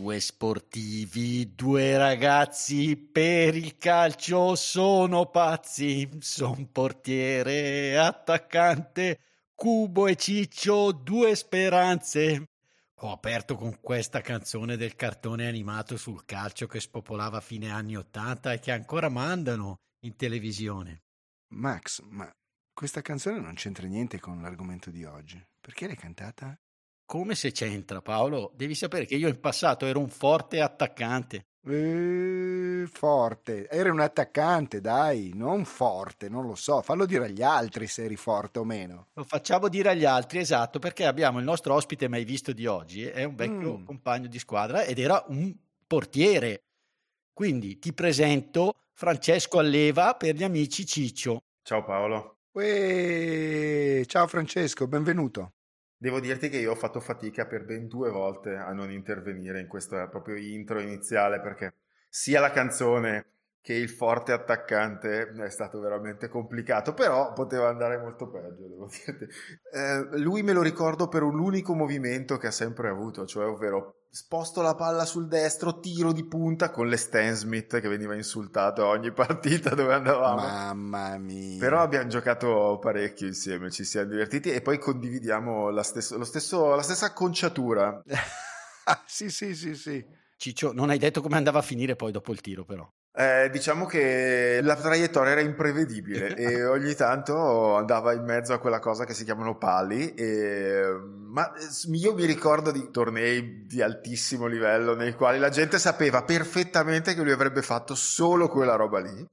Due sportivi, due ragazzi per il calcio sono pazzi. Son portiere, attaccante, Cubo e Ciccio, due speranze. Ho aperto con questa canzone del cartone animato sul calcio che spopolava a fine anni Ottanta e che ancora mandano in televisione. Max, ma questa canzone non c'entra niente con l'argomento di oggi. Perché l'hai cantata? Come se c'entra, Paolo? Devi sapere che io in passato ero un forte attaccante. Eh, forte. Eri un attaccante, dai, non forte, non lo so. Fallo dire agli altri se eri forte o meno. Lo facciamo dire agli altri, esatto, perché abbiamo il nostro ospite mai visto di oggi, è un vecchio mm. compagno di squadra ed era un portiere. Quindi ti presento Francesco Alleva per gli amici Ciccio. Ciao Paolo. Uè, ciao Francesco, benvenuto. Devo dirti che io ho fatto fatica per ben due volte a non intervenire in questo proprio intro iniziale perché sia la canzone che il forte attaccante è stato veramente complicato, però poteva andare molto peggio, devo dirti. Eh, lui me lo ricordo per un unico movimento che ha sempre avuto, cioè ovvero sposto la palla sul destro, tiro di punta con le Stan Smith che veniva insultato a ogni partita dove andavamo. Mamma mia. Però abbiamo giocato parecchio insieme, ci siamo divertiti e poi condividiamo la, stesso, stesso, la stessa conciatura. sì, sì, sì, sì. Ciccio, non hai detto come andava a finire poi dopo il tiro però. Eh, diciamo che la traiettoria era imprevedibile e ogni tanto andava in mezzo a quella cosa che si chiamano pali. E... Ma io mi ricordo di tornei di altissimo livello nei quali la gente sapeva perfettamente che lui avrebbe fatto solo quella roba lì.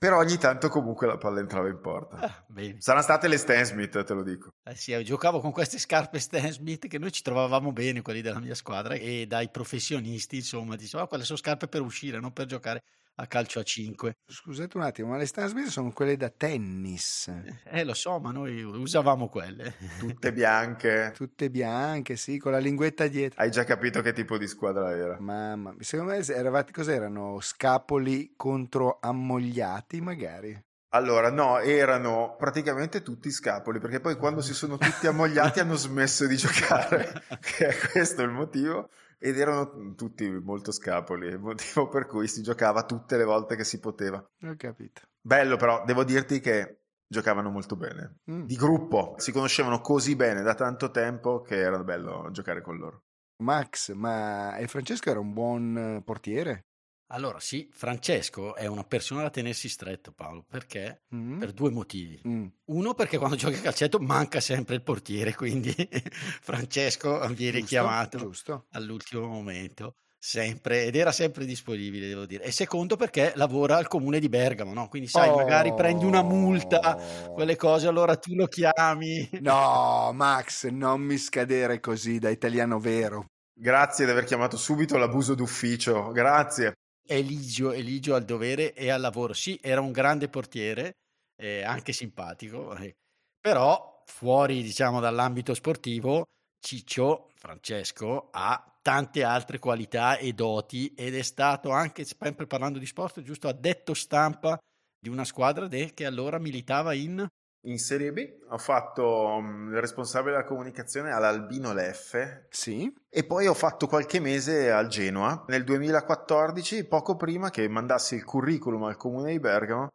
Però ogni tanto comunque la palla entrava in porta. Ah, Saranno state le Stan Smith, te lo dico. Eh sì, giocavo con queste scarpe Stan Smith che noi ci trovavamo bene, quelli della mia squadra, e dai professionisti, insomma, dicevano, oh, quelle sono scarpe per uscire, non per giocare a calcio a 5. Scusate un attimo, ma le Stan Smith sono quelle da tennis. Eh, lo so, ma noi usavamo quelle. Tutte bianche. Tutte bianche, sì, con la linguetta dietro. Hai già capito che tipo di squadra era? Mamma, secondo me eravate cos'erano? Scapoli contro ammogliati, magari. Allora, no, erano praticamente tutti scapoli, perché poi quando si sono tutti ammogliati hanno smesso di giocare, che è questo il motivo ed erano tutti molto scapoli, il motivo per cui si giocava tutte le volte che si poteva. Ho capito. Bello però, devo dirti che giocavano molto bene. Mm. Di gruppo, si conoscevano così bene da tanto tempo che era bello giocare con loro. Max, ma il Francesco era un buon portiere? Allora sì, Francesco è una persona da tenersi stretto Paolo, perché? Mm. Per due motivi. Mm. Uno perché quando gioca a calcetto manca sempre il portiere, quindi Francesco viene giusto, chiamato giusto. all'ultimo momento, sempre, ed era sempre disponibile, devo dire. E secondo perché lavora al comune di Bergamo, no? Quindi sai, oh. magari prendi una multa, quelle cose, allora tu lo chiami. No, Max, non mi scadere così da italiano vero. Grazie di aver chiamato subito l'abuso d'ufficio, grazie. Eligio, Eligio al dovere e al lavoro. Sì, era un grande portiere, eh, anche simpatico, eh, però fuori diciamo dall'ambito sportivo, Ciccio Francesco ha tante altre qualità e doti ed è stato anche, sempre parlando di sport, giusto addetto stampa di una squadra de, che allora militava in in Serie B ho fatto um, il responsabile della comunicazione all'Albino Leffe. Sì. E poi ho fatto qualche mese al Genoa nel 2014, poco prima che mandassi il curriculum al comune di Bergamo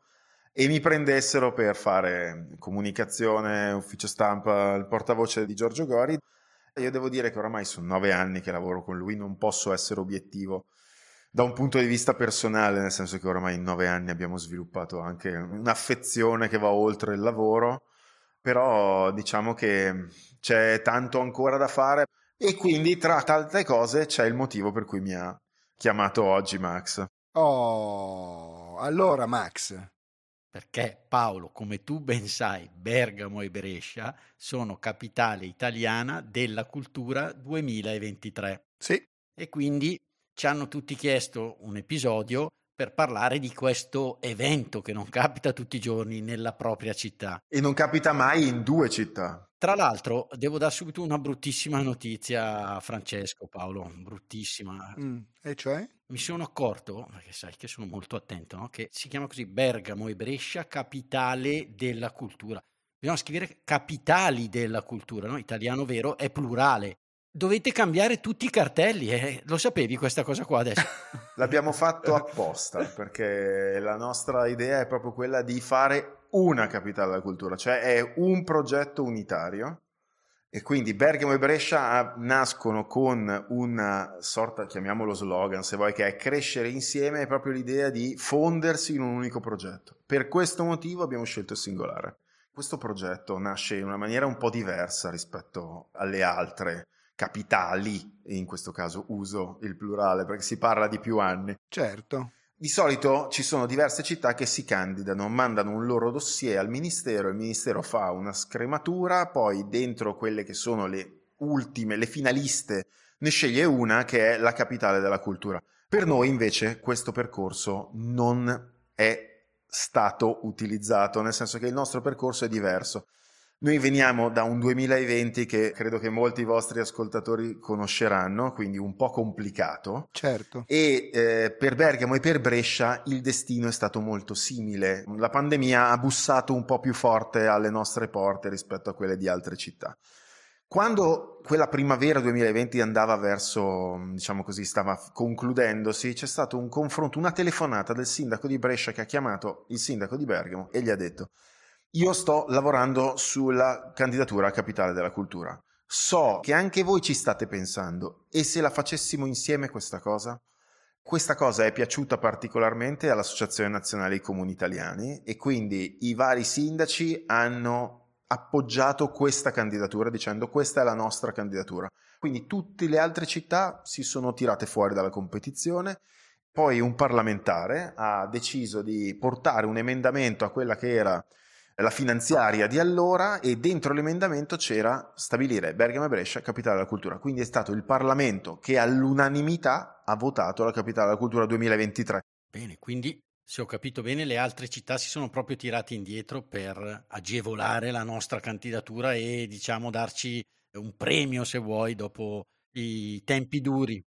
e mi prendessero per fare comunicazione, ufficio stampa, il portavoce di Giorgio Gori. Io devo dire che oramai sono nove anni che lavoro con lui, non posso essere obiettivo da un punto di vista personale, nel senso che oramai in nove anni abbiamo sviluppato anche un'affezione che va oltre il lavoro, però diciamo che c'è tanto ancora da fare e quindi tra tante cose c'è il motivo per cui mi ha chiamato oggi Max. Oh, allora Max. Perché Paolo, come tu ben sai, Bergamo e Brescia sono capitale italiana della cultura 2023. Sì. E quindi ci hanno tutti chiesto un episodio per parlare di questo evento che non capita tutti i giorni nella propria città. E non capita mai in due città. Tra l'altro, devo dare subito una bruttissima notizia a Francesco, Paolo, bruttissima. Mm, e cioè? Mi sono accorto, perché sai che sono molto attento, no? che si chiama così Bergamo e Brescia, capitale della cultura. Bisogna scrivere capitali della cultura, no? Italiano vero è plurale dovete cambiare tutti i cartelli. Eh? Lo sapevi questa cosa qua adesso? L'abbiamo fatto apposta perché la nostra idea è proprio quella di fare una capitale della cultura, cioè è un progetto unitario. E quindi Bergamo e Brescia nascono con una sorta, chiamiamolo slogan, se vuoi, che è crescere insieme, è proprio l'idea di fondersi in un unico progetto. Per questo motivo abbiamo scelto il singolare. Questo progetto nasce in una maniera un po' diversa rispetto alle altre capitali, in questo caso uso il plurale perché si parla di più anni. Certo. Di solito ci sono diverse città che si candidano, mandano un loro dossier al ministero, il ministero fa una scrematura, poi dentro quelle che sono le ultime, le finaliste, ne sceglie una che è la capitale della cultura. Per noi invece questo percorso non è stato utilizzato, nel senso che il nostro percorso è diverso. Noi veniamo da un 2020 che credo che molti vostri ascoltatori conosceranno, quindi un po' complicato. Certo. E eh, per Bergamo e per Brescia il destino è stato molto simile. La pandemia ha bussato un po' più forte alle nostre porte rispetto a quelle di altre città. Quando quella primavera 2020 andava verso, diciamo così, stava concludendosi, c'è stato un confronto, una telefonata del sindaco di Brescia che ha chiamato il sindaco di Bergamo e gli ha detto io sto lavorando sulla candidatura a capitale della cultura. So che anche voi ci state pensando e se la facessimo insieme questa cosa? Questa cosa è piaciuta particolarmente all'Associazione Nazionale dei Comuni Italiani e quindi i vari sindaci hanno appoggiato questa candidatura dicendo questa è la nostra candidatura. Quindi tutte le altre città si sono tirate fuori dalla competizione. Poi un parlamentare ha deciso di portare un emendamento a quella che era la finanziaria di allora e dentro l'emendamento c'era stabilire Bergamo e Brescia capitale della cultura. Quindi è stato il Parlamento che all'unanimità ha votato la capitale della cultura 2023. Bene, quindi se ho capito bene le altre città si sono proprio tirate indietro per agevolare la nostra candidatura e diciamo darci un premio se vuoi dopo i tempi duri.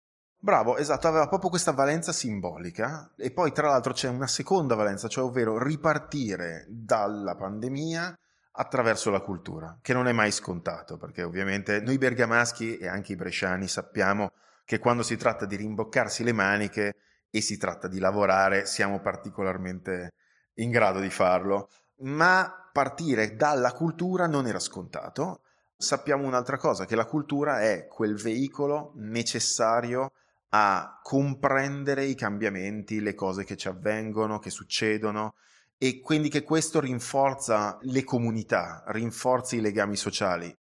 Bravo, esatto, aveva proprio questa valenza simbolica e poi tra l'altro c'è una seconda valenza, cioè ovvero ripartire dalla pandemia attraverso la cultura, che non è mai scontato, perché ovviamente noi bergamaschi e anche i bresciani sappiamo che quando si tratta di rimboccarsi le maniche e si tratta di lavorare siamo particolarmente in grado di farlo, ma partire dalla cultura non era scontato. Sappiamo un'altra cosa, che la cultura è quel veicolo necessario a comprendere i cambiamenti, le cose che ci avvengono, che succedono e quindi che questo rinforza le comunità, rinforza i legami sociali.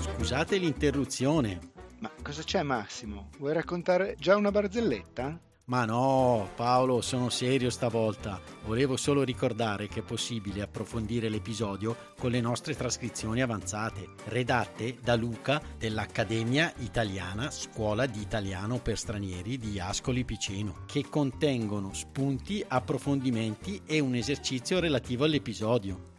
Scusate l'interruzione. Ma cosa c'è Massimo? Vuoi raccontare già una barzelletta? Ma no, Paolo, sono serio stavolta. Volevo solo ricordare che è possibile approfondire l'episodio con le nostre trascrizioni avanzate, redatte da Luca dell'Accademia Italiana Scuola di Italiano per Stranieri di Ascoli Piceno, che contengono spunti, approfondimenti e un esercizio relativo all'episodio.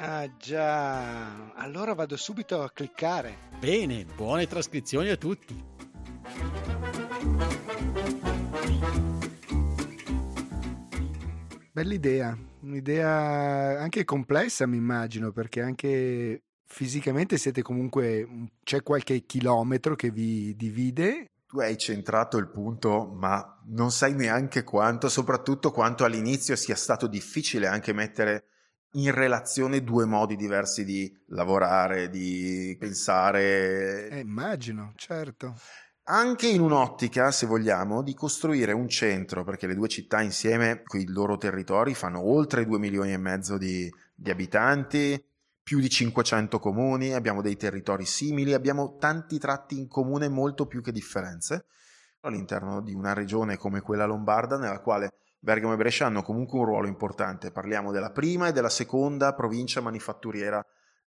Ah già, allora vado subito a cliccare. Bene, buone trascrizioni a tutti. Bell'idea, un'idea anche complessa mi immagino perché anche fisicamente siete comunque, c'è qualche chilometro che vi divide. Tu hai centrato il punto, ma non sai neanche quanto, soprattutto quanto all'inizio sia stato difficile anche mettere in relazione due modi diversi di lavorare, di pensare. Eh, immagino, certo. anche in un'ottica, se vogliamo, di costruire un centro, perché le due città insieme, con i loro territori, fanno oltre 2 milioni e mezzo di, di abitanti, più di 500 comuni, abbiamo dei territori simili, abbiamo tanti tratti in comune molto più che differenze all'interno di una regione come quella lombarda nella quale Bergamo e Brescia hanno comunque un ruolo importante. Parliamo della prima e della seconda provincia manifatturiera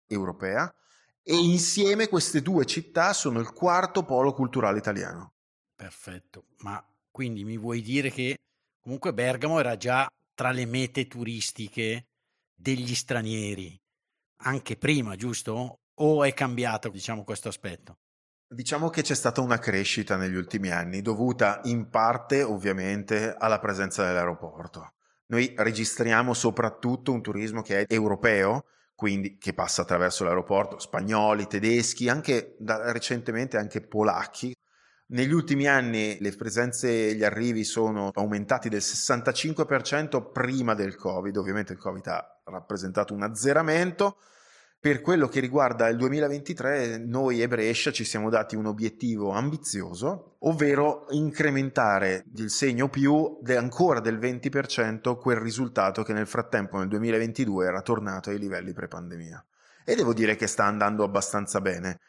europea e insieme queste due città sono il quarto polo culturale italiano. Perfetto, ma quindi mi vuoi dire che comunque Bergamo era già tra le mete turistiche degli stranieri, anche prima, giusto? O è cambiato, diciamo, questo aspetto? Diciamo che c'è stata una crescita negli ultimi anni, dovuta in parte ovviamente alla presenza dell'aeroporto. Noi registriamo soprattutto un turismo che è europeo, quindi che passa attraverso l'aeroporto, spagnoli, tedeschi, anche da, recentemente anche polacchi. Negli ultimi anni le presenze e gli arrivi sono aumentati del 65% prima del Covid, ovviamente il Covid ha rappresentato un azzeramento, per quello che riguarda il 2023, noi e Brescia ci siamo dati un obiettivo ambizioso, ovvero incrementare il segno più de ancora del 20% quel risultato che nel frattempo nel 2022 era tornato ai livelli pre-pandemia. E devo dire che sta andando abbastanza bene.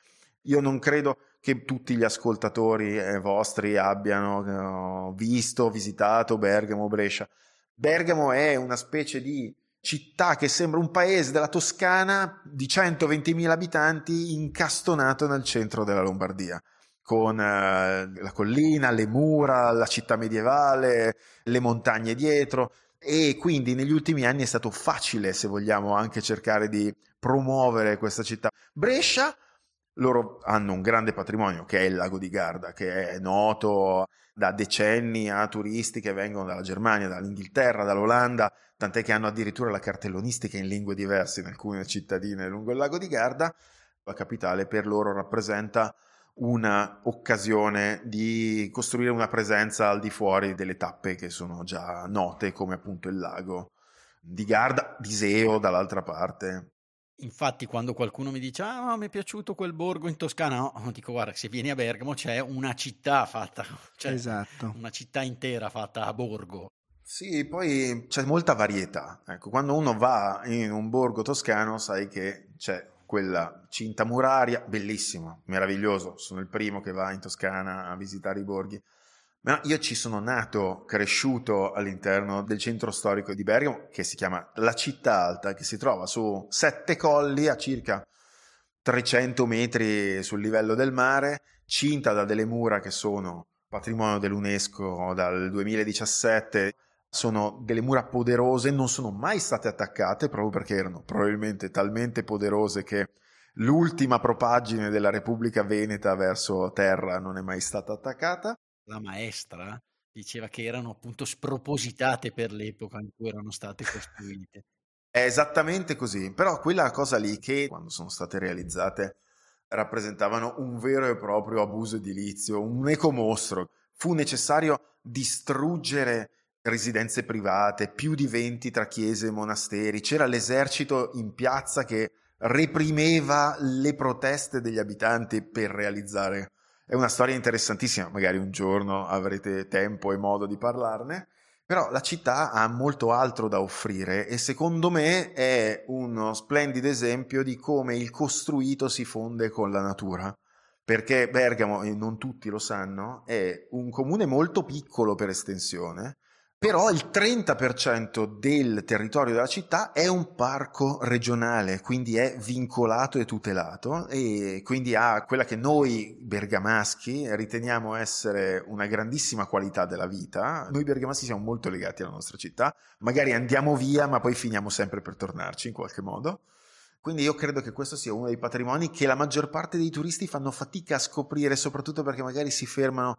Io non credo che tutti gli ascoltatori eh, vostri abbiano eh, visto, visitato Bergamo, Brescia. Bergamo è una specie di città che sembra un paese della Toscana di 120.000 abitanti incastonato nel centro della Lombardia con eh, la collina, le mura, la città medievale, le montagne dietro e quindi negli ultimi anni è stato facile, se vogliamo, anche cercare di promuovere questa città. Brescia, loro hanno un grande patrimonio che è il lago di Garda, che è noto da decenni a turisti che vengono dalla Germania, dall'Inghilterra, dall'Olanda, tant'è che hanno addirittura la cartellonistica in lingue diverse in alcune cittadine lungo il lago di Garda. La capitale per loro rappresenta un'occasione di costruire una presenza al di fuori delle tappe che sono già note, come appunto il lago di Garda, di Seo dall'altra parte. Infatti, quando qualcuno mi dice: Ah, mi è piaciuto quel borgo in Toscana, no, dico: Guarda, se vieni a Bergamo c'è una città fatta, cioè esatto. una città intera fatta a borgo. Sì, poi c'è molta varietà. Ecco, quando uno va in un borgo toscano, sai che c'è quella cinta muraria, bellissimo, meraviglioso. Sono il primo che va in Toscana a visitare i borghi. Ma io ci sono nato, cresciuto all'interno del centro storico di Bergamo, che si chiama La Città Alta, che si trova su sette colli a circa 300 metri sul livello del mare, cinta da delle mura che sono patrimonio dell'UNESCO dal 2017 sono delle mura poderose, non sono mai state attaccate proprio perché erano probabilmente talmente poderose che l'ultima propaggine della Repubblica Veneta verso terra non è mai stata attaccata. La maestra diceva che erano appunto spropositate per l'epoca in cui erano state costruite. È esattamente così, però quella cosa lì che quando sono state realizzate rappresentavano un vero e proprio abuso edilizio, un ecomostro. Fu necessario distruggere residenze private, più di 20 tra chiese e monasteri, c'era l'esercito in piazza che reprimeva le proteste degli abitanti per realizzare. È una storia interessantissima, magari un giorno avrete tempo e modo di parlarne, però la città ha molto altro da offrire e secondo me è uno splendido esempio di come il costruito si fonde con la natura perché Bergamo, e non tutti lo sanno, è un comune molto piccolo per estensione, però il 30% del territorio della città è un parco regionale, quindi è vincolato e tutelato e quindi ha quella che noi bergamaschi riteniamo essere una grandissima qualità della vita. Noi bergamaschi siamo molto legati alla nostra città, magari andiamo via ma poi finiamo sempre per tornarci in qualche modo. Quindi io credo che questo sia uno dei patrimoni che la maggior parte dei turisti fanno fatica a scoprire, soprattutto perché magari si fermano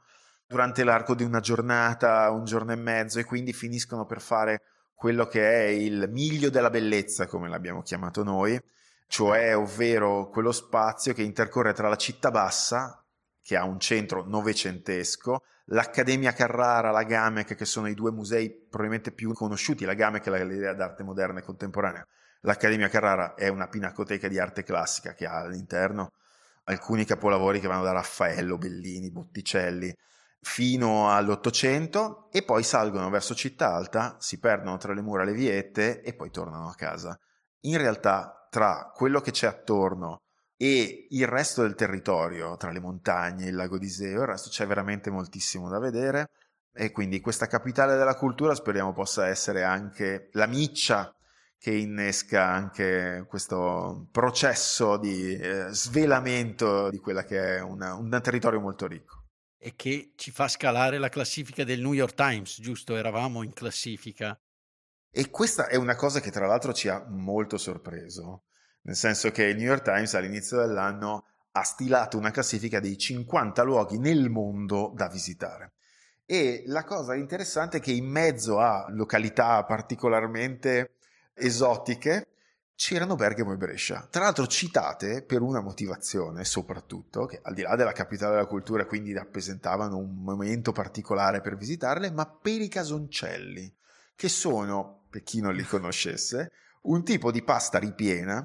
durante l'arco di una giornata, un giorno e mezzo e quindi finiscono per fare quello che è il miglio della bellezza, come l'abbiamo chiamato noi, cioè ovvero quello spazio che intercorre tra la città bassa, che ha un centro novecentesco, l'Accademia Carrara, la Gamec, che sono i due musei probabilmente più conosciuti, la Gamec è la Galleria d'arte moderna e contemporanea, l'Accademia Carrara è una pinacoteca di arte classica che ha all'interno alcuni capolavori che vanno da Raffaello, Bellini, Botticelli fino all'Ottocento e poi salgono verso Città Alta, si perdono tra le mura le viette e poi tornano a casa. In realtà tra quello che c'è attorno e il resto del territorio, tra le montagne, il lago di Seo, il resto c'è veramente moltissimo da vedere e quindi questa capitale della cultura speriamo possa essere anche la miccia che innesca anche questo processo di eh, svelamento di quella che è una, un territorio molto ricco. E che ci fa scalare la classifica del New York Times, giusto? Eravamo in classifica. E questa è una cosa che tra l'altro ci ha molto sorpreso, nel senso che il New York Times all'inizio dell'anno ha stilato una classifica dei 50 luoghi nel mondo da visitare. E la cosa interessante è che in mezzo a località particolarmente esotiche c'erano Bergamo e Brescia, tra l'altro citate per una motivazione soprattutto, che al di là della capitale della cultura quindi rappresentavano un momento particolare per visitarle, ma per i casoncelli, che sono, per chi non li conoscesse, un tipo di pasta ripiena,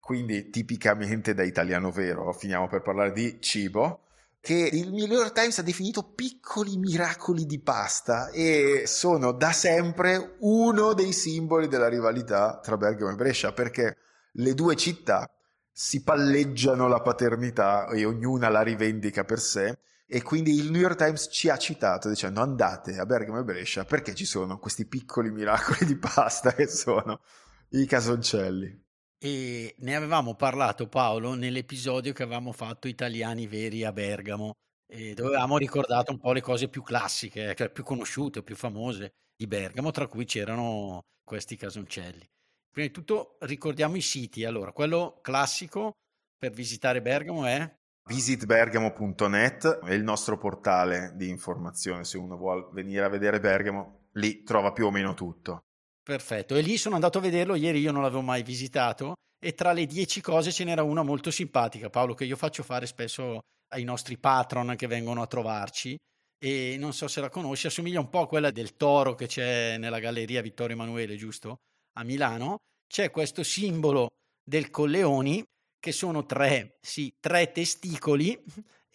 quindi tipicamente da italiano vero, finiamo per parlare di cibo, che il New York Times ha definito piccoli miracoli di pasta e sono da sempre uno dei simboli della rivalità tra Bergamo e Brescia perché le due città si palleggiano la paternità e ognuna la rivendica per sé e quindi il New York Times ci ha citato dicendo andate a Bergamo e Brescia perché ci sono questi piccoli miracoli di pasta che sono i casoncelli. E ne avevamo parlato Paolo nell'episodio che avevamo fatto Italiani veri a Bergamo, e dove avevamo ricordato un po' le cose più classiche, cioè più conosciute più famose di Bergamo, tra cui c'erano questi casoncelli. Prima di tutto ricordiamo i siti. Allora, quello classico per visitare Bergamo è visitbergamo.net, è il nostro portale di informazione. Se uno vuole venire a vedere Bergamo, lì trova più o meno tutto. Perfetto, e lì sono andato a vederlo, ieri io non l'avevo mai visitato e tra le dieci cose ce n'era una molto simpatica, Paolo, che io faccio fare spesso ai nostri patron che vengono a trovarci e non so se la conosci, assomiglia un po' a quella del toro che c'è nella galleria Vittorio Emanuele, giusto? A Milano. C'è questo simbolo del Colleoni che sono tre, sì, tre testicoli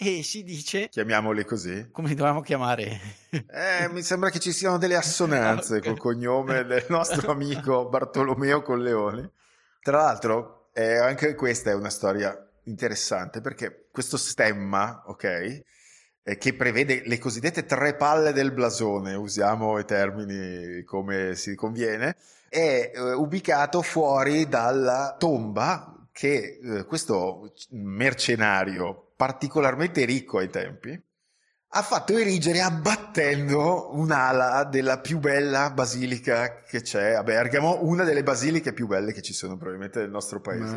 e si dice... Chiamiamoli così? Come li dobbiamo chiamare? Eh, mi sembra che ci siano delle assonanze okay. col cognome del nostro amico Bartolomeo Colleoni. Tra l'altro, eh, anche questa è una storia interessante perché questo stemma, ok, eh, che prevede le cosiddette tre palle del blasone, usiamo i termini come si conviene, è eh, ubicato fuori dalla tomba che eh, questo mercenario particolarmente ricco ai tempi, ha fatto erigere abbattendo un'ala della più bella basilica che c'è a Bergamo, una delle basiliche più belle che ci sono probabilmente nel nostro paese.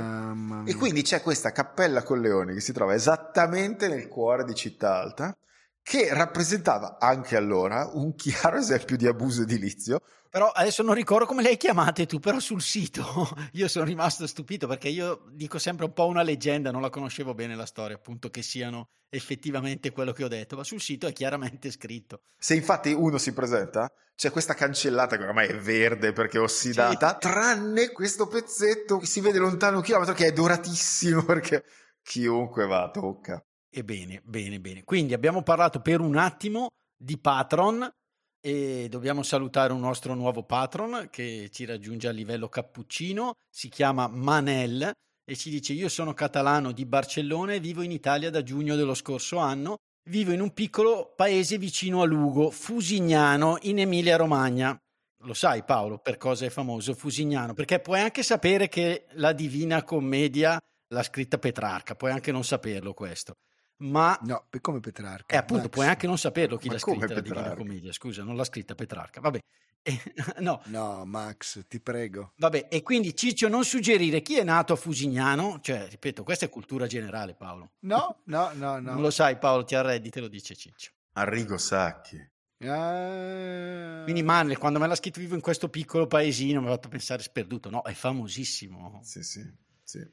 E quindi c'è questa cappella con leoni che si trova esattamente nel cuore di Città Alta, che rappresentava anche allora un chiaro esempio di abuso edilizio, però adesso non ricordo come le hai chiamate tu, però sul sito io sono rimasto stupito perché io dico sempre un po' una leggenda, non la conoscevo bene la storia, appunto che siano effettivamente quello che ho detto, ma sul sito è chiaramente scritto. Se infatti uno si presenta, c'è questa cancellata che ormai è verde perché è ossidata, sì. tranne questo pezzetto che si vede lontano un chilometro che è doratissimo perché chiunque va tocca. E bene, bene, bene. Quindi abbiamo parlato per un attimo di Patron e dobbiamo salutare un nostro nuovo patron che ci raggiunge a livello cappuccino, si chiama Manel e ci dice io sono catalano di Barcellona e vivo in Italia da giugno dello scorso anno, vivo in un piccolo paese vicino a Lugo, Fusignano, in Emilia Romagna. Lo sai Paolo per cosa è famoso Fusignano? Perché puoi anche sapere che la Divina Commedia l'ha scritta Petrarca, puoi anche non saperlo questo ma... No, come Petrarca. E eh, appunto, Max. puoi anche non saperlo chi ma l'ha scritta Petrarca? la Divina Commedia, scusa, non l'ha scritta Petrarca, vabbè. E, no. no, Max, ti prego. Vabbè, e quindi Ciccio non suggerire chi è nato a Fusignano, cioè, ripeto, questa è cultura generale, Paolo. No, no, no, no. Non lo sai, Paolo, ti arredi, te lo dice Ciccio. Arrigo Sacchi. Ah. Quindi Manel, quando me l'ha scritto vivo in questo piccolo paesino, mi ha fatto pensare sperduto. No, è famosissimo. Sì, sì, sì.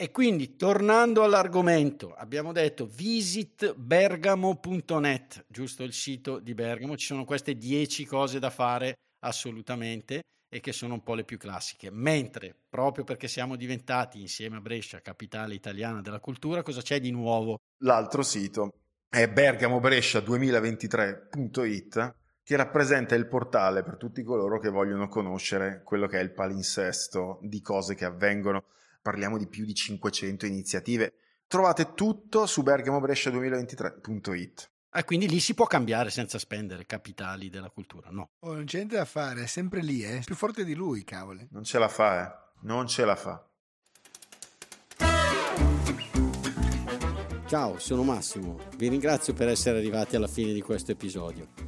E quindi, tornando all'argomento, abbiamo detto visitbergamo.net, giusto il sito di Bergamo, ci sono queste 10 cose da fare assolutamente e che sono un po' le più classiche. Mentre, proprio perché siamo diventati insieme a Brescia capitale italiana della cultura, cosa c'è di nuovo? L'altro sito è bergamobrescia2023.it che rappresenta il portale per tutti coloro che vogliono conoscere quello che è il palinsesto di cose che avvengono. Parliamo di più di 500 iniziative. Trovate tutto su bergamobrescia2023.it. E quindi lì si può cambiare senza spendere capitali della cultura, no? Oh, non c'è niente da fare, è sempre lì, è eh? più forte di lui, cavoli. Non ce la fa, eh. Non ce la fa. Ciao, sono Massimo. Vi ringrazio per essere arrivati alla fine di questo episodio.